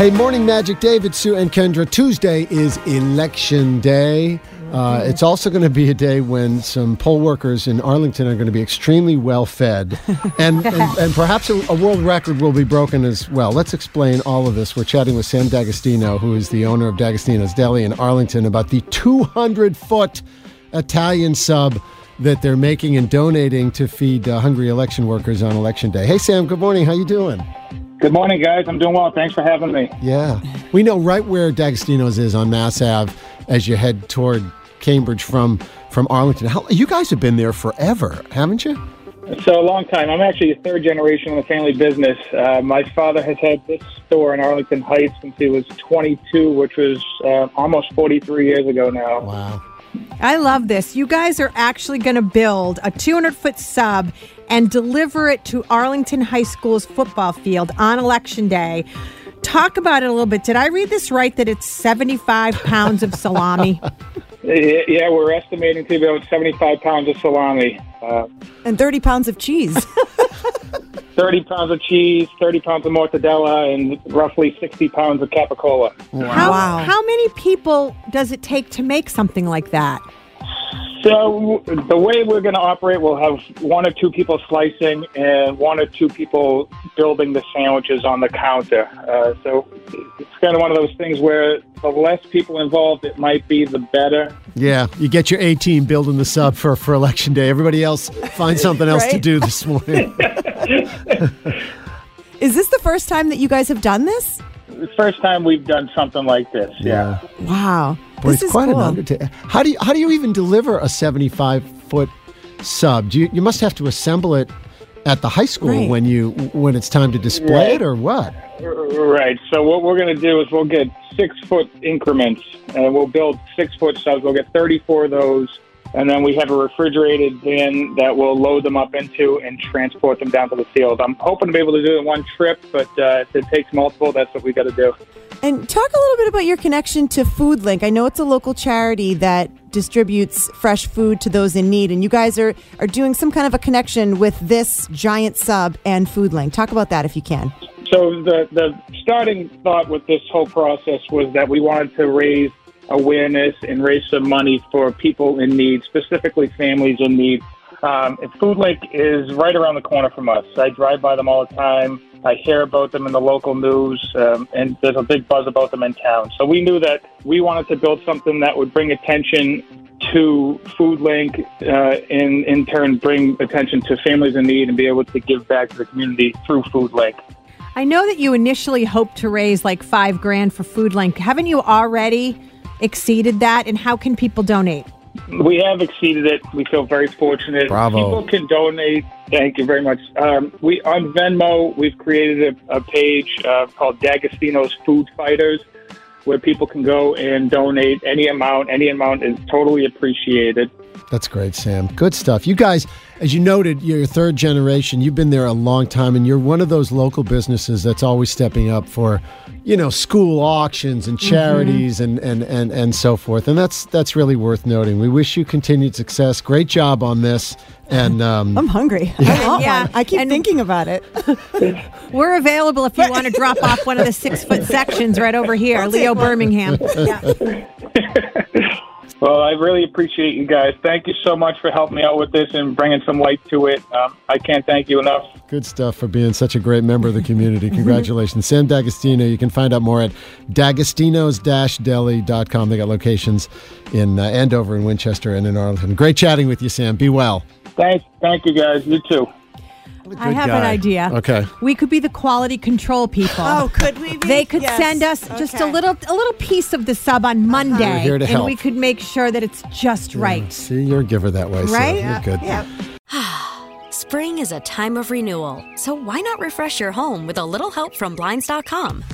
Hey, Morning Magic, David, Sue, and Kendra. Tuesday is Election Day. Uh, it's also going to be a day when some poll workers in Arlington are going to be extremely well fed. And, and, and, perhaps a, a, world record will be broken as well. Let's explain all of this. We're chatting with Sam D'Agostino, who is the owner of D'Agostino's Deli in Arlington, about the 200 foot Italian sub that they're making and donating to feed uh, hungry election workers on Election Day. Hey, Sam, good morning. How you doing? Good morning, guys. I'm doing well. Thanks for having me. Yeah. We know right where D'Agostino's is on Mass Ave as you head toward Cambridge from from Arlington. How, you guys have been there forever, haven't you? So a long time. I'm actually a third generation in the family business. Uh, my father has had this store in Arlington Heights since he was 22, which was uh, almost 43 years ago now. Wow. I love this. You guys are actually going to build a 200 foot sub and deliver it to Arlington High School's football field on election day. Talk about it a little bit. Did I read this right that it's 75 pounds of salami? yeah, we're estimating to be about 75 pounds of salami. Uh, and 30 pounds of cheese. 30 pounds of cheese, 30 pounds of mortadella, and roughly 60 pounds of capicola. Wow. How, how many people does it take to make something like that? So the way we're going to operate, we'll have one or two people slicing and one or two people building the sandwiches on the counter. Uh, so it's kind of one of those things where the less people involved, it might be the better. Yeah, you get your A team building the sub for, for election day. Everybody else find something else right? to do this morning. Is this the first time that you guys have done this? The first time we've done something like this. Yeah. yeah. Wow. Boy, this it's quite cool. an undertaking. How do you how do you even deliver a seventy five foot sub? Do you you must have to assemble it at the high school right. when you when it's time to display right. it or what? Right. So what we're going to do is we'll get six foot increments and we'll build six foot subs. We'll get thirty four of those and then we have a refrigerated bin that we'll load them up into and transport them down to the field. I'm hoping to be able to do it in one trip, but uh, if it takes multiple, that's what we got to do. And talk a little bit about your connection to FoodLink. I know it's a local charity that distributes fresh food to those in need, and you guys are, are doing some kind of a connection with this giant sub and FoodLink. Talk about that if you can. So the the starting thought with this whole process was that we wanted to raise awareness and raise some money for people in need, specifically families in need. Um, and FoodLink is right around the corner from us. I drive by them all the time. I hear about them in the local news, um, and there's a big buzz about them in town. So we knew that we wanted to build something that would bring attention to FoodLink, uh, and in turn bring attention to families in need and be able to give back to the community through FoodLink. I know that you initially hoped to raise like five grand for FoodLink. Haven't you already exceeded that, and how can people donate? We have exceeded it. We feel very fortunate. Bravo. People can donate. Thank you very much. Um, we on Venmo, we've created a, a page uh, called D'Agostino's Food Fighters, where people can go and donate any amount. Any amount is totally appreciated. That's great, Sam. Good stuff. You guys, as you noted, you're third generation. You've been there a long time, and you're one of those local businesses that's always stepping up for, you know, school auctions and mm-hmm. charities mm-hmm. and, and, and, and so forth. And that's that's really worth noting. We wish you continued success. Great job on this. And um, I'm hungry. Yeah. I want yeah. one. I keep and thinking about it. We're available if you want to drop off one of the six foot sections right over here, Leo Birmingham. Yeah. Well, I really appreciate you guys. Thank you so much for helping me out with this and bringing some light to it. Um, I can't thank you enough. Good stuff for being such a great member of the community. Congratulations. Sam D'Agostino. You can find out more at d'agostino's-deli.com. They got locations in uh, Andover and Winchester and in Arlington. Great chatting with you, Sam. Be well. Thanks. Thank you, guys. You too. I have an idea. Okay. We could be the quality control people. Oh, could we be? They could Yes. send us just a little a little piece of the sub on uh-huh. Monday, We're here to and help. we could make sure that it's just right. See, you're a giver that way. so Right? You're good. Yep. Spring is a time of renewal, so why not refresh your home with a little help from Blinds.com?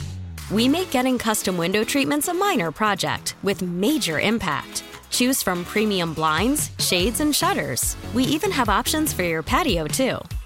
We make getting custom window treatments a minor project with major impact. Choose from premium blinds, shades, and shutters. We even have options for your patio, too.